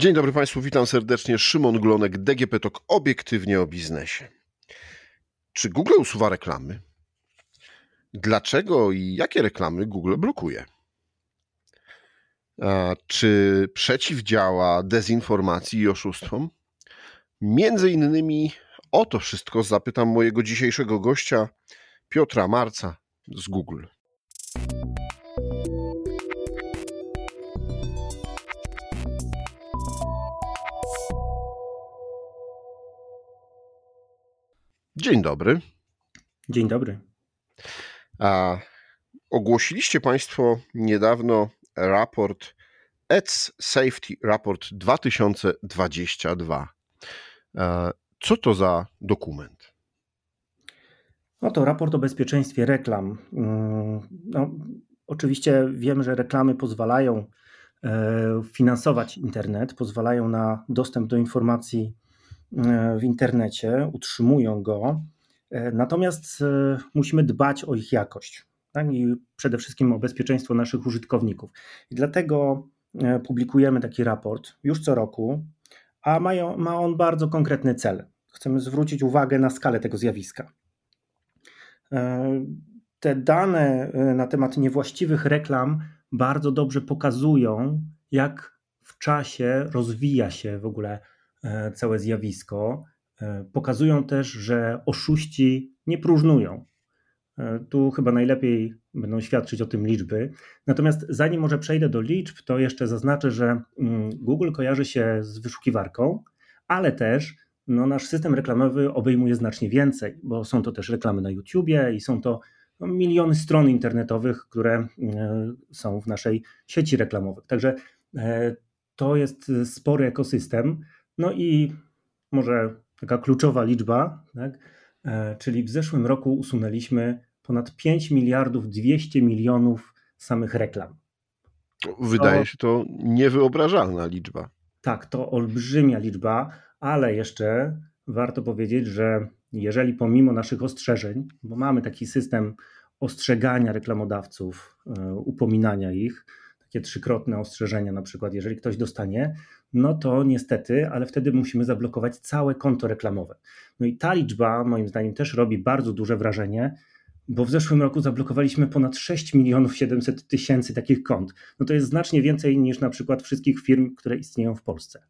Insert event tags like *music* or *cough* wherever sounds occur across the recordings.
Dzień dobry Państwu, witam serdecznie. Szymon Glonek, DGP TOK, obiektywnie o biznesie. Czy Google usuwa reklamy? Dlaczego i jakie reklamy Google blokuje? A czy przeciwdziała dezinformacji i oszustwom? Między innymi o to wszystko zapytam mojego dzisiejszego gościa, Piotra Marca z Google. Dzień dobry. Dzień dobry. A ogłosiliście Państwo niedawno raport Ads Safety Report 2022. Co to za dokument? No to raport o bezpieczeństwie reklam. Mm, no, oczywiście wiem, że reklamy pozwalają e, finansować internet, pozwalają na dostęp do informacji E, w internecie, utrzymują go, e, natomiast e, musimy dbać o ich jakość tak? i przede wszystkim o bezpieczeństwo naszych użytkowników. I dlatego publikujemy taki raport już co roku, a ma, ma on bardzo konkretny cel. Chcemy zwrócić uwagę na skalę tego zjawiska. Te dane na temat niewłaściwych reklam bardzo dobrze pokazują, jak w czasie rozwija się w ogóle E, całe zjawisko. E, pokazują też, że oszuści nie próżnują. E, tu chyba najlepiej będą świadczyć o tym liczby. Natomiast zanim może przejdę do liczb, to jeszcze zaznaczę, że mm, Google kojarzy się z wyszukiwarką, ale też no, nasz system reklamowy obejmuje znacznie więcej, bo są to też reklamy na YouTubie i są to no, miliony stron internetowych, które są w naszej sieci reklamowej. Także to jest spory ekosystem. No i może taka kluczowa liczba, tak? E, czyli w zeszłym roku usunęliśmy ponad 5 miliardów 200 milionów samych reklam. Wydaje to, się to niewyobrażalna liczba. Tak, to olbrzymia liczba, ale jeszcze warto powiedzieć, że jeżeli pomimo naszych ostrzeżeń, bo mamy taki system ostrzegania reklamodawców, e, upominania ich, takie trzykrotne ostrzeżenia, na przykład, jeżeli ktoś dostanie, no to niestety, ale wtedy musimy zablokować całe konto reklamowe. No i ta liczba, moim zdaniem, też robi bardzo duże wrażenie, bo w zeszłym roku zablokowaliśmy ponad 6 milionów 700 tysięcy takich kont. No to jest znacznie więcej niż na przykład wszystkich firm, które istnieją w Polsce.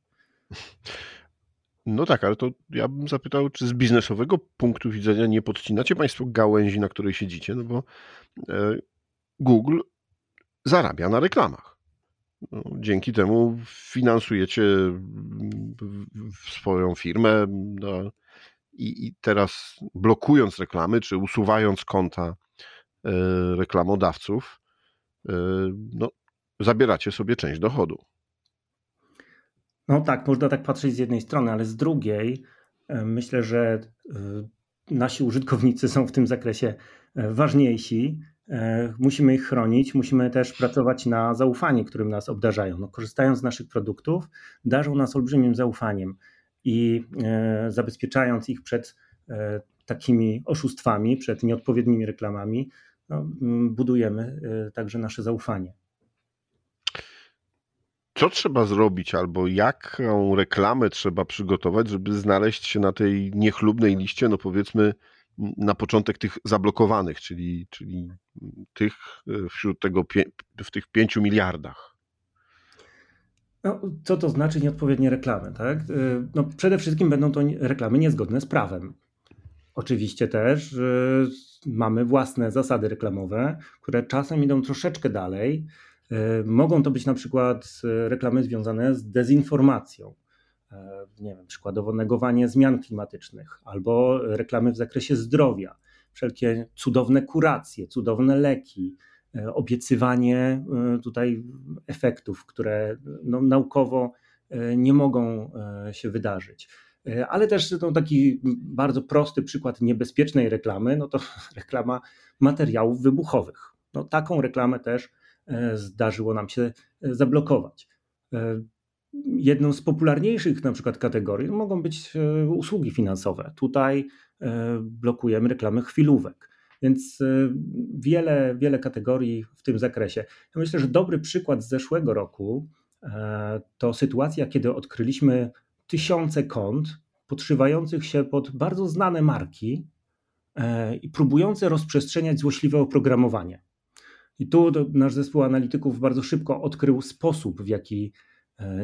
No tak, ale to ja bym zapytał, czy z biznesowego punktu widzenia nie podcinacie Państwo gałęzi, na której siedzicie, no bo e, Google zarabia na reklamach. No, dzięki temu finansujecie swoją firmę no, i, i, teraz blokując reklamy, czy usuwając konta y, reklamodawców, y, no, zabieracie sobie część dochodu. No tak, można tak patrzeć z jednej strony, ale z drugiej myślę, że nasi użytkownicy są w tym zakresie ważniejsi E, musimy ich chronić, musimy też pracować na zaufanie, którym nas obdarzają. No, korzystając z naszych produktów, darzą nas olbrzymim zaufaniem i e, zabezpieczając ich przed e, takimi oszustwami, przed nieodpowiednimi reklamami, no, budujemy także nasze zaufanie. Co trzeba zrobić, albo jaką reklamę trzeba przygotować, żeby znaleźć się na tej niechlubnej liście, no powiedzmy, na początek tych zablokowanych, czyli, czyli tych e, wśród tego w tych pięciu miliardach. No, co to znaczy nieodpowiednie reklamy? Tak? E, no, przede wszystkim będą to reklamy niezgodne z prawem. Oczywiście też mamy własne zasady reklamowe, które czasem idą troszeczkę dalej. E, mogą to być na przykład reklamy związane z dezinformacją nie wiem, przykładowo negowanie zmian klimatycznych albo reklamy w zakresie zdrowia, wszelkie cudowne kuracje, cudowne leki, e, obiecywanie e, tutaj efektów, które no, naukowo nie mogą się wydarzyć. Ale też no, taki bardzo prosty przykład niebezpiecznej reklamy, no to *laughs* reklama materiałów wybuchowych. No, taką reklamę też zdarzyło nam się zablokować. Jedną z popularniejszych na przykład kategorii mogą być e, usługi finansowe. Tutaj e, blokujemy reklamy chwilówek. Więc e, wiele, wiele kategorii w tym zakresie. Ja myślę, że dobry przykład z zeszłego roku to sytuacja, kiedy odkryliśmy tysiące kont podszywających się pod bardzo znane marki i próbujące rozprzestrzeniać złośliwe oprogramowanie. I tu nasz zespół analityków bardzo szybko odkrył sposób, w jaki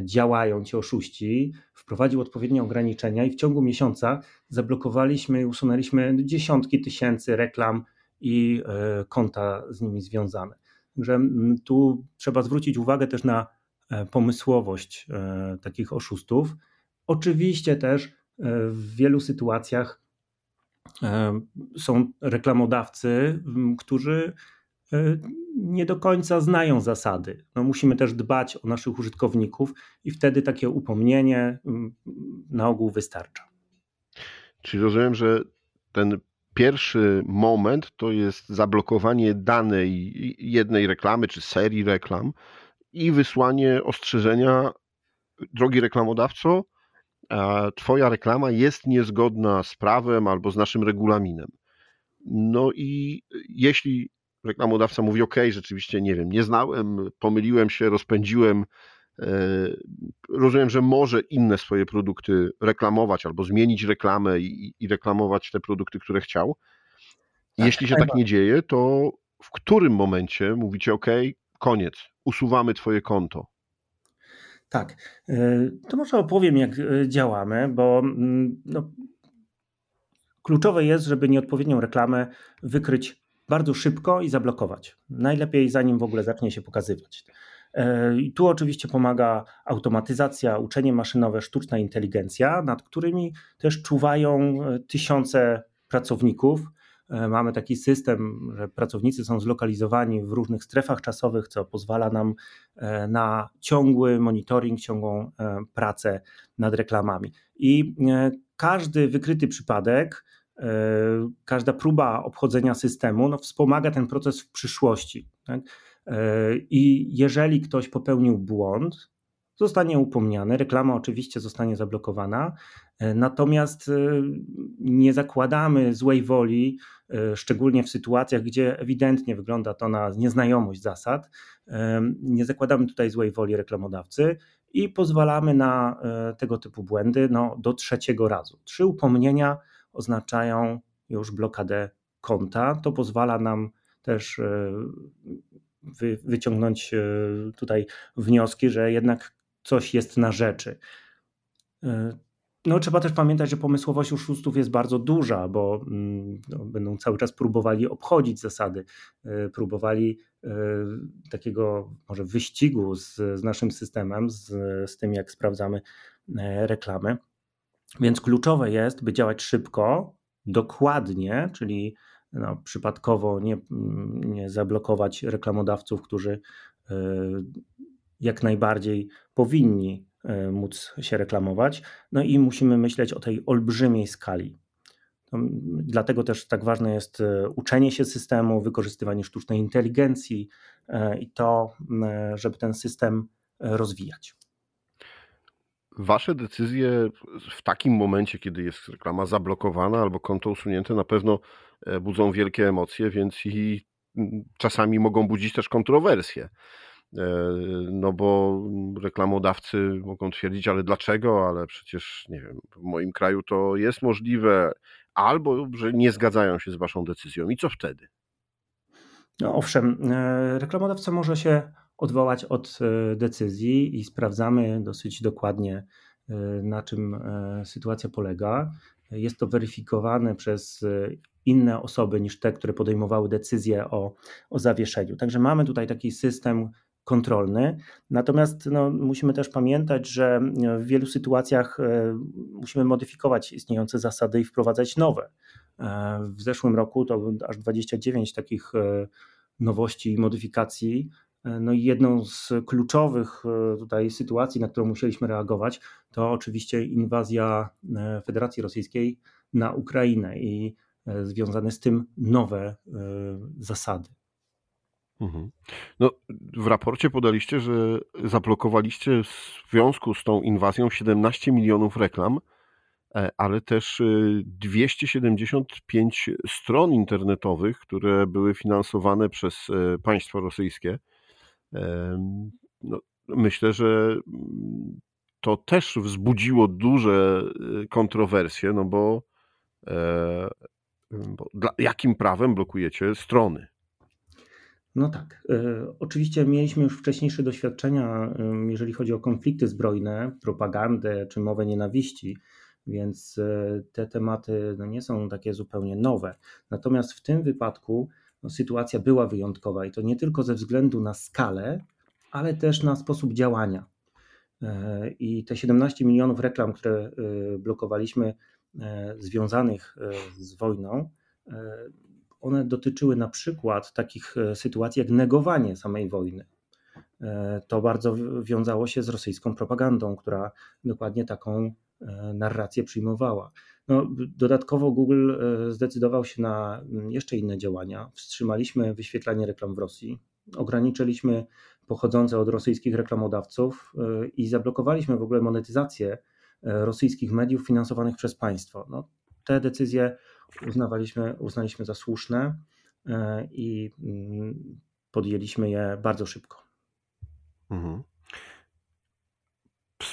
działają ci oszuści, wprowadził odpowiednie ograniczenia i w ciągu miesiąca zablokowaliśmy i usunęliśmy dziesiątki tysięcy reklam i e, konta z nimi związane. Także tu trzeba zwrócić uwagę też na e, pomysłowość takich oszustów. Oczywiście też w wielu sytuacjach są reklamodawcy, którzy E, nie do końca znają zasady. No musimy też dbać o naszych użytkowników i wtedy takie upomnienie mm, na ogół wystarcza. Czyli rozumiem, że ten pierwszy moment to jest zablokowanie danej jednej reklamy czy serii reklam i wysłanie ostrzeżenia, drogi reklamodawco, Twoja reklama jest niezgodna z prawem albo z naszym regulaminem. No i jeśli reklamodawca mówi: OK, rzeczywiście nie wiem, nie znałem, pomyliłem się, rozpędziłem. E, rozumiem, że może inne swoje produkty reklamować albo zmienić reklamę i, i reklamować te produkty, które chciał. Tak, Jeśli się tak, tak nie dzieje, to w którym momencie mówicie: OK, koniec, usuwamy Twoje konto? Tak, e, to może opowiem, jak e, działamy, bo mm, no, kluczowe jest, żeby nieodpowiednią reklamę wykryć bardzo szybko i zablokować. Najlepiej zanim w ogóle zacznie się pokazywać. E, I tu oczywiście pomaga automatyzacja, uczenie maszynowe, sztuczna inteligencja, nad którymi też czuwają e, tysiące pracowników. E, mamy taki system, że pracownicy są zlokalizowani w różnych strefach czasowych, co pozwala nam na ciągły monitoring, ciągłą pracę nad reklamami. I każdy wykryty przypadek każda próba obchodzenia systemu no, wspomaga ten proces w przyszłości. Tak? E, I jeżeli ktoś popełnił błąd, zostanie upomniany, reklama oczywiście zostanie zablokowana, e, natomiast nie zakładamy złej woli, szczególnie w sytuacjach, gdzie ewidentnie wygląda to na nieznajomość zasad, nie zakładamy tutaj złej woli reklamodawcy i pozwalamy na tego typu błędy no, do trzeciego razu. Trzy upomnienia oznaczają już blokadę konta. To pozwala nam też e, wy, wyciągnąć e, tutaj wnioski, że jednak coś jest na rzeczy. E, no, trzeba też pamiętać, że pomysłowość oszustów jest bardzo duża, bo mm, no, będą cały czas próbowali obchodzić zasady, próbowali takiego może wyścigu z, z naszym systemem, z, z tym, jak sprawdzamy reklamy. Więc kluczowe jest, by działać szybko, dokładnie, czyli no, przypadkowo nie, nie zablokować reklamodawców, którzy e, jak najbardziej powinni e, móc się reklamować. No i musimy myśleć o tej olbrzymiej skali. Dlatego też tak ważne jest e, uczenie się systemu, wykorzystywanie sztucznej inteligencji i to, żeby ten system rozwijać. Wasze decyzje w takim momencie, kiedy jest reklama zablokowana albo konto usunięte, na pewno e, budzą wielkie emocje, więc i czasami mogą budzić też kontrowersje. E, no bo reklamodawcy mogą twierdzić, ale dlaczego? Ale przecież nie wiem, w moim kraju to jest możliwe, albo że nie zgadzają się z waszą decyzją. I co wtedy? No owszem, e, reklamodawca może się odwołać od e, decyzji i sprawdzamy dosyć dokładnie, e, na czym e, sytuacja polega. Jest to weryfikowane przez inne osoby niż te, które podejmowały decyzję o, o zawieszeniu. Także mamy tutaj taki system kontrolny. Natomiast no, musimy też pamiętać, że w wielu sytuacjach musimy modyfikować istniejące zasady i wprowadzać nowe. W zeszłym roku to aż 29 takich nowości i modyfikacji no i jedną z kluczowych e, tutaj sytuacji, na którą musieliśmy reagować, to oczywiście inwazja e, Federacji Rosyjskiej na Ukrainę i e, związane z tym nowe zasady. Mhm. No, w raporcie podaliście, że zablokowaliście w związku z tą inwazją 17 milionów reklam, ale też 275 stron internetowych, które były finansowane przez państwo rosyjskie. No, myślę, że mm, to też wzbudziło duże y, kontrowersje, no bo, e, bo dla, jakim prawem blokujecie strony? No tak. E, oczywiście mieliśmy już wcześniejsze doświadczenia, jeżeli chodzi o konflikty zbrojne, propagandę czy mowę nienawiści, więc e, te tematy no, nie są takie zupełnie nowe. Natomiast w tym wypadku no, sytuacja była wyjątkowa i to nie tylko ze względu na skalę, ale też na sposób działania. E, I te 17 milionów reklam, które blokowaliśmy, związanych z wojną, one dotyczyły na przykład takich e, sytuacji jak negowanie samej wojny. E, to bardzo wiązało się z rosyjską propagandą, która dokładnie taką e, narrację przyjmowała. No, dodatkowo Google zdecydował się na mm, jeszcze inne działania. Wstrzymaliśmy wyświetlanie reklam w Rosji, ograniczyliśmy pochodzące od rosyjskich reklamodawców i zablokowaliśmy w ogóle monetyzację rosyjskich mediów finansowanych przez państwo. No, te decyzje uznawaliśmy, uznaliśmy za słuszne e, i mm, podjęliśmy je bardzo szybko. Mhm.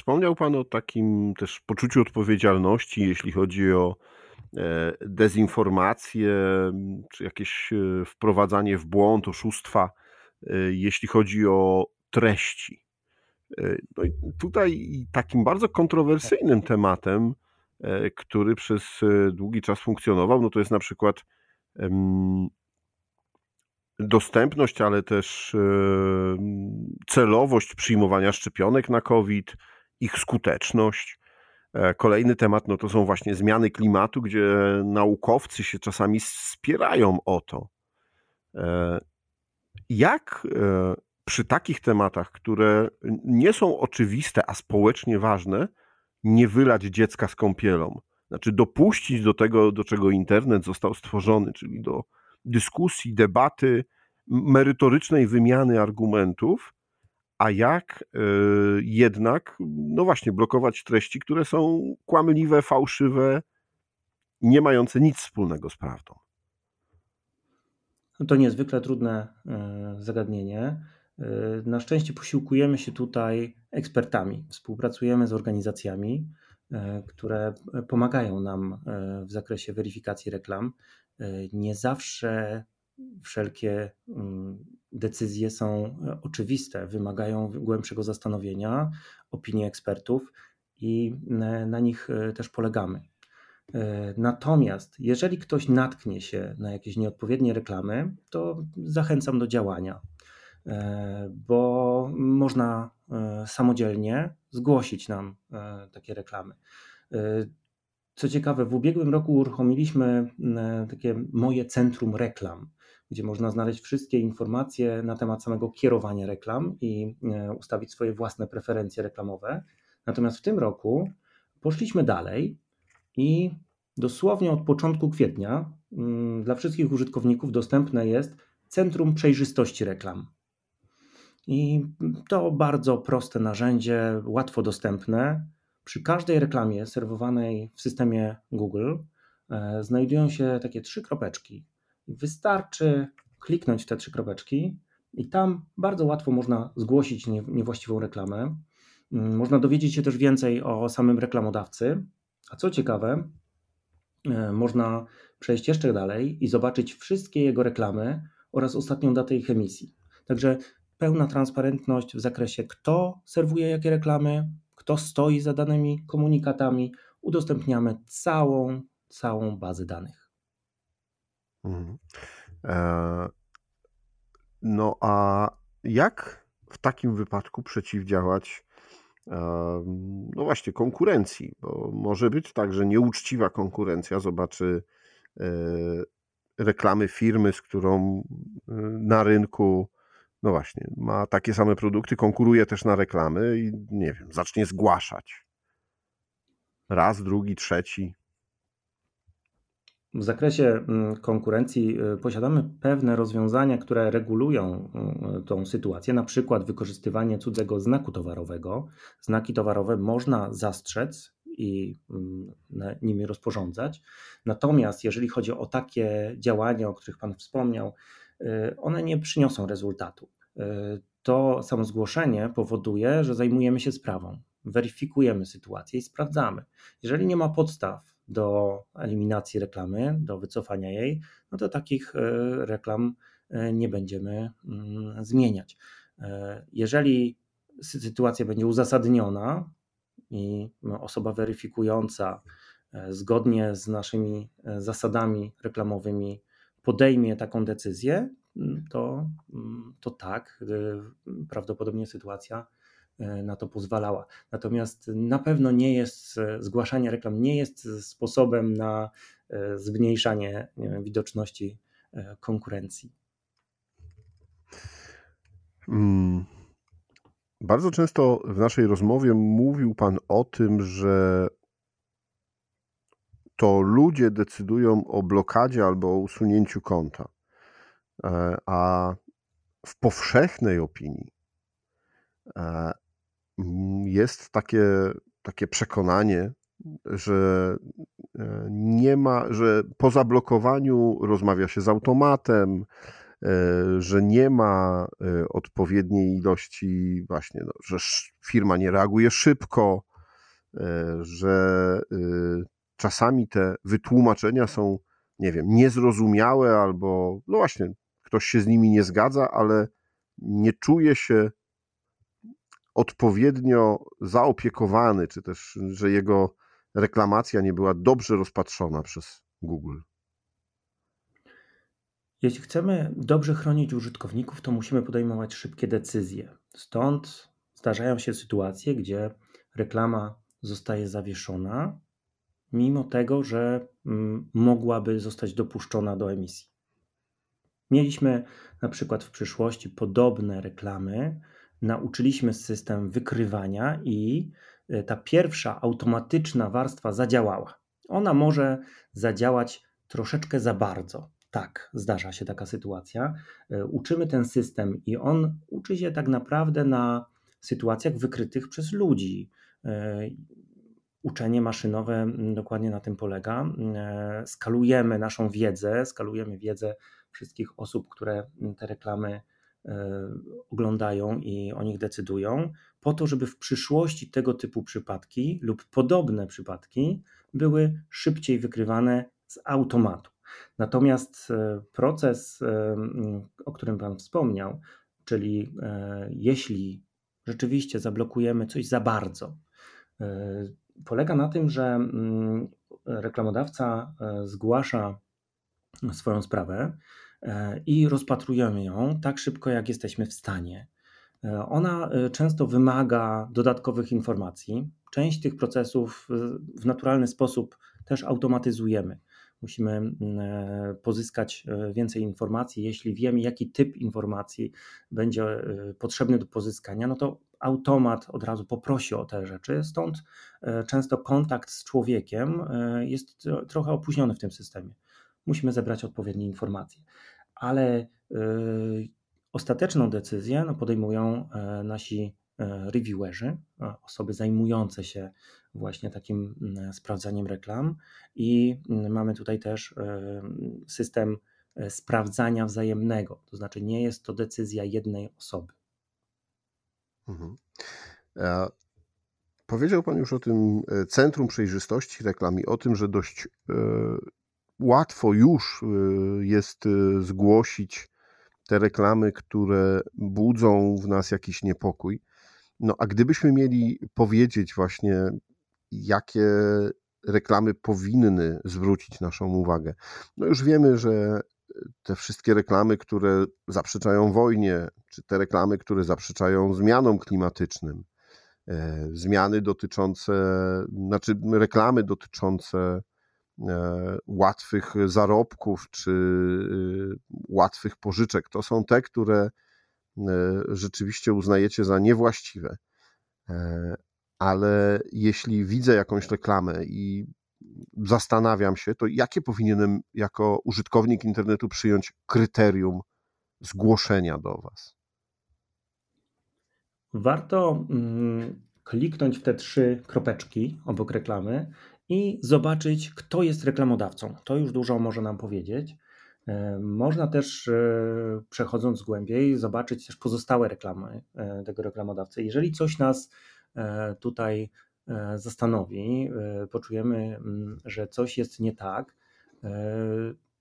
Wspomniał Pan o takim też poczuciu odpowiedzialności, jeśli chodzi o e, dezinformację, czy jakieś e, wprowadzanie w błąd, oszustwa, jeśli chodzi o treści. No i tutaj takim bardzo kontrowersyjnym tematem E, który przez e, długi czas funkcjonował, no to jest na przykład dostępność, ale też e, celowość przyjmowania szczepionek na COVID, ich skuteczność. Kolejny temat no to są właśnie zmiany klimatu, gdzie naukowcy się czasami spierają o to. Jak przy takich tematach, które nie są oczywiste, a społecznie ważne, nie wylać dziecka z kąpielą. Znaczy dopuścić do tego, do czego internet został stworzony, czyli do dyskusji, debaty, merytorycznej wymiany argumentów, a jak yy, jednak, no właśnie, blokować treści, które są kłamliwe, fałszywe, nie mające nic wspólnego z prawdą. No to niezwykle trudne e, zagadnienie. E, na szczęście posiłkujemy się tutaj ekspertami. Współpracujemy z organizacjami, e, które pomagają nam e, w zakresie weryfikacji reklam. E, nie zawsze wszelkie mm, decyzje są oczywiste, wymagają głębszego zastanowienia, opinii ekspertów i na nich też polegamy. Natomiast jeżeli ktoś natknie się na jakieś nieodpowiednie reklamy, to zachęcam do działania. E, bo można e, samodzielnie zgłosić nam e, takie reklamy. Co ciekawe, w ubiegłym roku uruchomiliśmy takie moje centrum reklam, gdzie można znaleźć wszystkie informacje na temat samego kierowania reklam i ustawić swoje własne preferencje reklamowe. Natomiast w tym roku poszliśmy dalej i dosłownie od początku kwietnia mm, dla wszystkich użytkowników dostępne jest Centrum Przejrzystości Reklam. I to bardzo proste narzędzie, łatwo dostępne. Przy każdej reklamie serwowanej w systemie Google e, znajdują się takie trzy kropeczki. Wystarczy kliknąć te trzy kropeczki i tam bardzo łatwo można zgłosić niewłaściwą reklamę. Mm, można dowiedzieć się też więcej o samym reklamodawcy. A co ciekawe, e, można przejść jeszcze dalej i zobaczyć wszystkie jego reklamy oraz ostatnią datę ich emisji. Także pełna transparentność w zakresie, kto serwuje jakie reklamy, kto stoi za danymi komunikatami. Udostępniamy całą, całą bazę danych. Mhm. E, no a jak w takim wypadku przeciwdziałać e, no właśnie konkurencji, bo może być tak, że nieuczciwa konkurencja zobaczy e, reklamy firmy, z którą na rynku no właśnie, ma takie same produkty, konkuruje też na reklamy i nie wiem, zacznie zgłaszać. Raz, drugi, trzeci. W zakresie mm, konkurencji y, posiadamy pewne rozwiązania, które regulują y, tą sytuację, na przykład wykorzystywanie cudzego znaku towarowego. Znaki towarowe można zastrzec i mm, nimi rozporządzać. Natomiast jeżeli chodzi o takie działania, o których Pan wspomniał, Y, one nie przyniosą rezultatu. Y, to samo zgłoszenie powoduje, że zajmujemy się sprawą, weryfikujemy sytuację i sprawdzamy. Jeżeli nie ma podstaw do eliminacji reklamy, do wycofania jej, no to takich reklam nie będziemy mm, zmieniać. Jeżeli sytuacja będzie uzasadniona i osoba weryfikująca e, zgodnie z naszymi e, zasadami reklamowymi podejmie taką decyzję, to, mm, to tak, e, prawdopodobnie sytuacja na to pozwalała. Natomiast na pewno nie jest, zgłaszanie reklam nie jest sposobem na zmniejszanie wiem, widoczności konkurencji. Hmm. Bardzo często w naszej rozmowie mówił Pan o tym, że to ludzie decydują o blokadzie albo o usunięciu konta. E, a w powszechnej opinii e, jest takie, takie przekonanie, że e, nie ma, że po zablokowaniu rozmawia się z automatem, E, że nie ma e, odpowiedniej ilości, właśnie, no, że firma nie reaguje szybko, że czasami te wytłumaczenia są, nie wiem, niezrozumiałe albo, no właśnie, ktoś się z nimi nie zgadza, ale nie czuje się odpowiednio zaopiekowany, czy też, że jego reklamacja nie była dobrze rozpatrzona przez Google. Jeśli chcemy dobrze chronić użytkowników, to musimy podejmować szybkie decyzje. Stąd zdarzają się sytuacje, gdzie reklama zostaje zawieszona, mimo tego, że mm, mogłaby zostać dopuszczona do emisji. Mieliśmy na przykład w przyszłości podobne reklamy, nauczyliśmy system wykrywania i e, ta pierwsza automatyczna warstwa zadziałała. Ona może zadziałać troszeczkę za bardzo. Tak, zdarza się taka sytuacja. E, uczymy ten system i on uczy się tak naprawdę na sytuacjach wykrytych przez ludzi. E, uczenie maszynowe dokładnie na tym polega. Skalujemy naszą wiedzę, skalujemy wiedzę wszystkich osób, które te reklamy oglądają i o nich decydują, po to, żeby w przyszłości tego typu przypadki lub podobne przypadki były szybciej wykrywane z automatu. Natomiast e, proces, e, o którym Pan wspomniał, czyli e, jeśli rzeczywiście zablokujemy coś za bardzo, polega na tym, że reklamodawca zgłasza swoją sprawę i rozpatrujemy ją tak szybko, jak jesteśmy w stanie. Ona często wymaga dodatkowych informacji. Część tych procesów w naturalny sposób też automatyzujemy musimy e, pozyskać e, więcej informacji. Jeśli wiemy, jaki typ informacji będzie e, potrzebny do pozyskania, no to automat od razu poprosi o te rzeczy. Stąd często kontakt z człowiekiem jest trochę opóźniony w tym systemie. Musimy zebrać odpowiednie informacje. Ale ostateczną decyzję no, podejmują nasi reviewerzy, osoby zajmujące się właśnie takim sprawdzaniem reklam. I mamy tutaj też e, system e, sprawdzania wzajemnego, to znaczy nie jest to decyzja jednej osoby. Mhm. E, powiedział Pan już o tym Centrum Przejrzystości Reklam i o tym, że dość łatwo już jest zgłosić te reklamy, które budzą w nas jakiś niepokój. No a gdybyśmy mieli powiedzieć właśnie jakie reklamy powinny zwrócić naszą uwagę. No już wiemy, że te wszystkie reklamy, które zaprzeczają wojnie, czy te reklamy, które zaprzeczają zmianom klimatycznym, e, zmiany dotyczące, znaczy reklamy dotyczące łatwych zarobków czy e, łatwych pożyczek, to są te, które rzeczywiście uznajecie za niewłaściwe. Ale jeśli widzę jakąś reklamę i zastanawiam się, to jakie powinienem jako użytkownik internetu przyjąć kryterium zgłoszenia do Was? Warto mm, kliknąć w te trzy kropeczki obok reklamy i zobaczyć, kto jest reklamodawcą. To już dużo może nam powiedzieć. Można też, przechodząc głębiej, zobaczyć też pozostałe reklamy tego reklamodawcy. Jeżeli coś nas tutaj zastanowi, poczujemy, mm, że coś jest nie tak,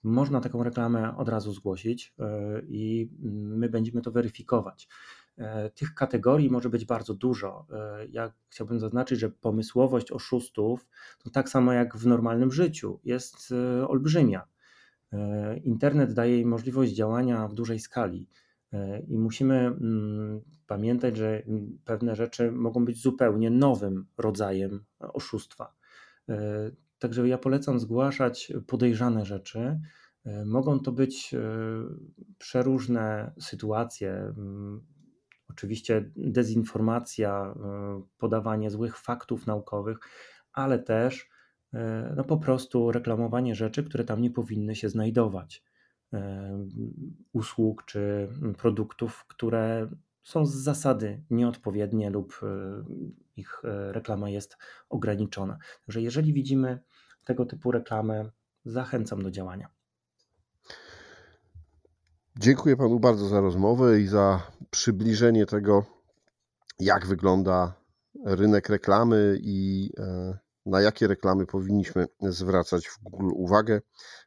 można taką reklamę od razu zgłosić i my będziemy to weryfikować. E, tych kategorii może być bardzo dużo. E, ja chciałbym zaznaczyć, że pomysłowość oszustów, to tak samo jak w normalnym życiu, jest e, olbrzymia. Internet daje jej możliwość działania w dużej skali i musimy mm, pamiętać, że pewne rzeczy mogą być zupełnie nowym rodzajem oszustwa. Także ja polecam zgłaszać podejrzane rzeczy. Mogą to być przeróżne sytuacje, mm, oczywiście dezinformacja, e, podawanie złych faktów naukowych, ale też e, no po prostu reklamowanie rzeczy, które tam nie powinny się znajdować. E, usług czy produktów, które są z zasady nieodpowiednie lub ich reklama jest ograniczona. Także jeżeli widzimy tego typu reklamę, zachęcam do działania. Dziękuję Panu bardzo za rozmowę i za przybliżenie tego, jak wygląda rynek reklamy i e, na jakie reklamy powinniśmy zwracać w Google uwagę.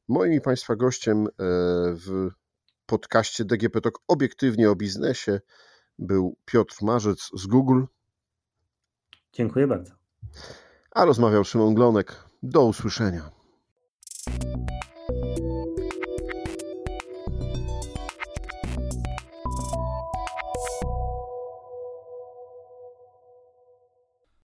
Moim i Państwa gościem e, w podcaście DGP Talk obiektywnie o biznesie był Piotr Marzec z Google. Dziękuję bardzo. A rozmawiał Szymon Glonek. Do usłyszenia.